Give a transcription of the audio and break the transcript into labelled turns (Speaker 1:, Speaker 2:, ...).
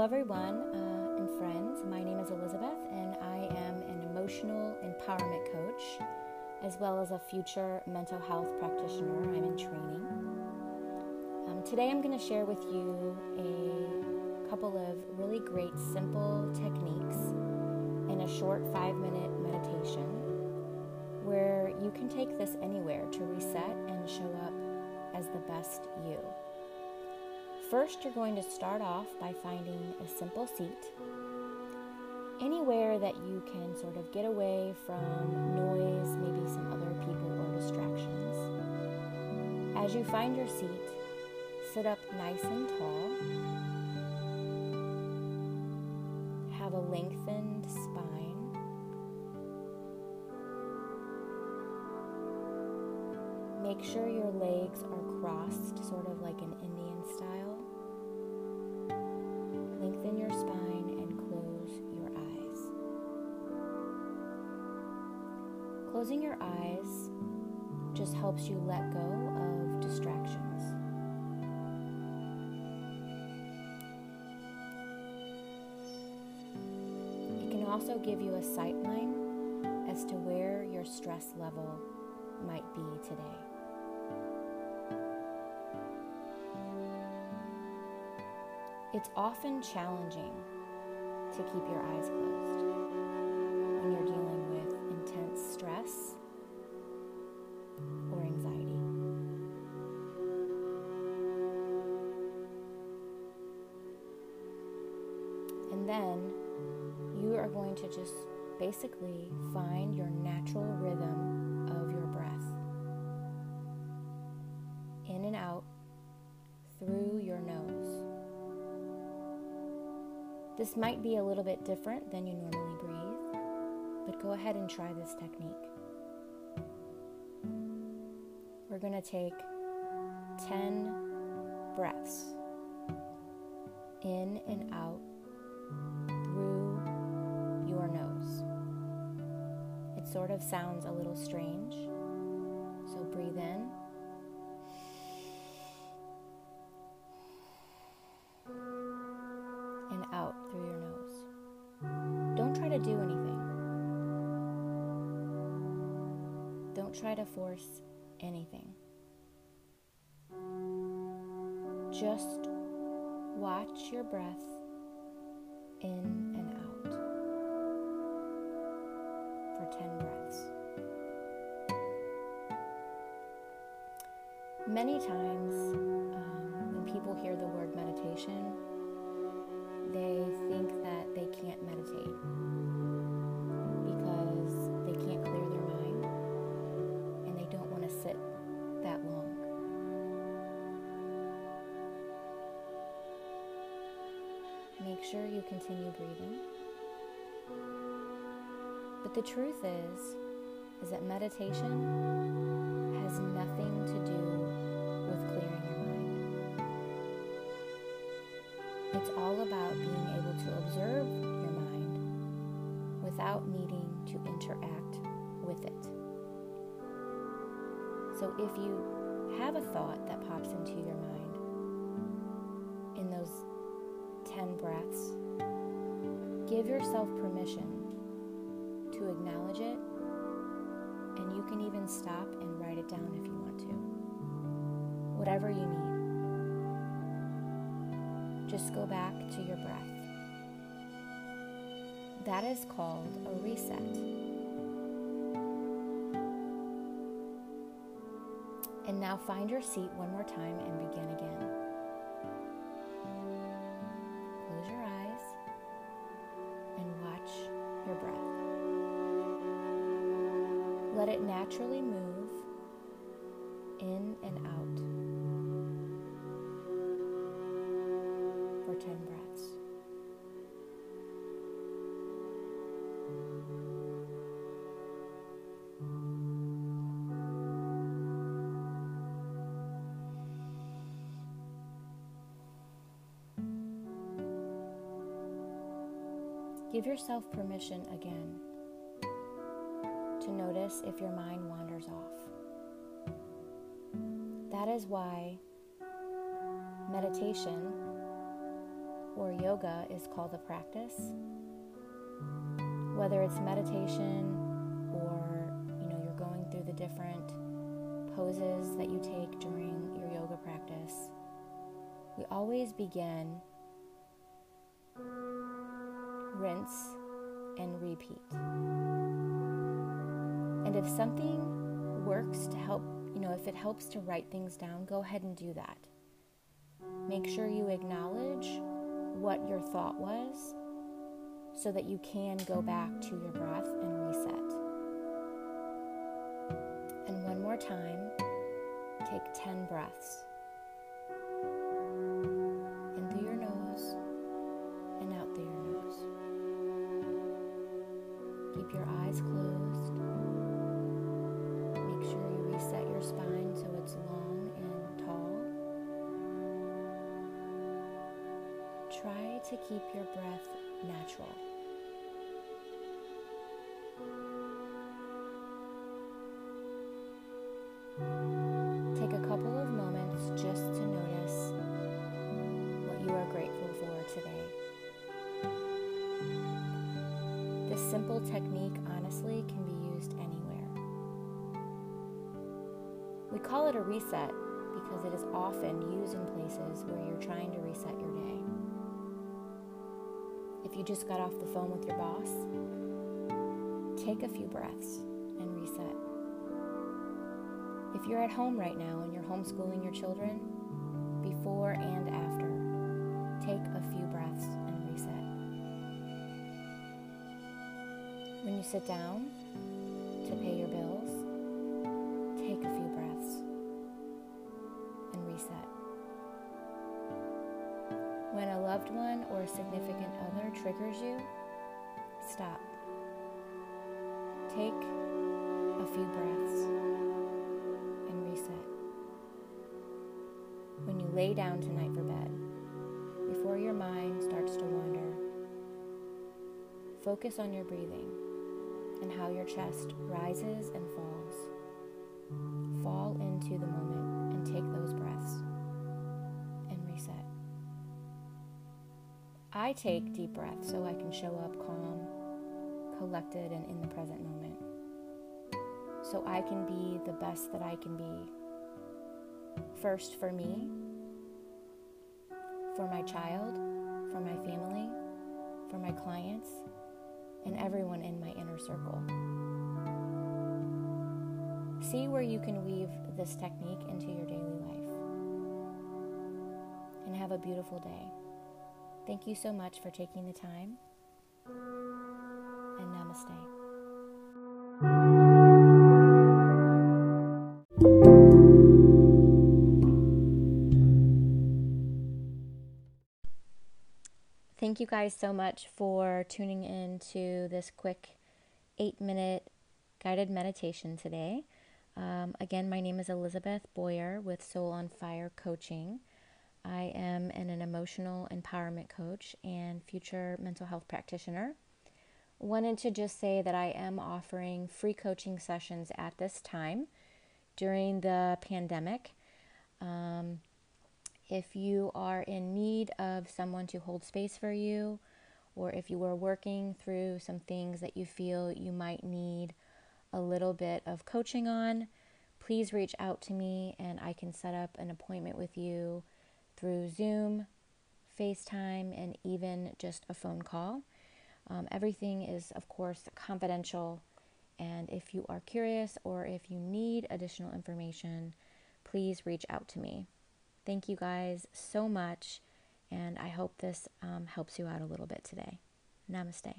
Speaker 1: Hello, everyone uh, and friends. My name is Elizabeth, and I am an emotional empowerment coach as well as a future mental health practitioner. I'm in training. Um, today, I'm going to share with you a couple of really great, simple techniques in a short five minute meditation where you can take this anywhere to reset and show up as the best you. First, you're going to start off by finding a simple seat, anywhere that you can sort of get away from noise, maybe some other people or distractions. As you find your seat, sit up nice and tall. Have a lengthened spine. Make sure your legs are crossed, sort of like an Indian style. Closing your eyes just helps you let go of distractions. It can also give you a sight line as to where your stress level might be today. It's often challenging to keep your eyes closed when you're dealing then you are going to just basically find your natural rhythm of your breath in and out through your nose. This might be a little bit different than you normally breathe, but go ahead and try this technique. We're going to take 10 breaths in and out through your nose. It sort of sounds a little strange, so breathe in. and out through your nose. Don't try to do anything. Don't try to force anything. Just watch your breath in and out for 10 breaths. Many times, um, when people hear the word meditation, they think Make sure you continue breathing. But the truth is is that meditation has nothing to do with clearing your mind. It's all about being able to observe your mind without needing to interact with it. So if you have a thought that pops into your mind 10 breaths, give yourself permission to acknowledge it, and you can even stop and write it down if you want to. Whatever you need. Just go back to your breath. That is called a reset. And now find your seat one more time and begin again. Let it naturally move in and out for 10 breaths. Give yourself permission again notice if your mind wanders off. That is why meditation or yoga is called a practice. Whether it's meditation or you know you're going through the different poses that you take during your yoga practice, we always begin rinse and repeat. And if something works to help, you know, if it helps to write things down, go ahead and do that. Make sure you acknowledge what your thought was so that you can go back to your breath and reset. And one more time, take 10 breaths. In through your nose and to keep your breath natural. Take a couple of moments just to notice what you are grateful for today. This simple technique, honestly, can be used anywhere. We call it a reset because it is often used in places where you're trying to reset your day. If you just got off the phone with your boss, take a few breaths and reset. If you're at home right now and you're homeschooling your children, before and after, take a few breaths and reset. When you sit down to pay your bills, take a few When a loved one or a significant other triggers you, stop. Take a few breaths and reset. When you lay down tonight for bed, before your mind starts to wander, focus on your breathing and how your chest rises and falls. Fall into the moment and take those I take deep breaths so I can show up calm, collected, and in the present moment. So I can be the best that I can be. First for me, for my child, for my family, for my clients, and everyone in my inner circle. See where you can weave this technique into your daily life. And have a beautiful day. Thank you so much for taking the time. And namaste. Thank you guys so much for tuning in to this quick eight minute guided meditation today. Um, again, my name is Elizabeth Boyer with Soul on Fire Coaching. I am an, an emotional empowerment coach and future mental health practitioner. Wanted to just say that I am offering free coaching sessions at this time during the pandemic. Um, if you are in need of someone to hold space for you, or if you are working through some things that you feel you might need a little bit of coaching on, please reach out to me and I can set up an appointment with you through Zoom, FaceTime, and even just a phone call. Um, everything is, of course, confidential. And if you are curious or if you need additional information, please reach out to me. Thank you guys so much, and I hope this um, helps you out a little bit today. Namaste.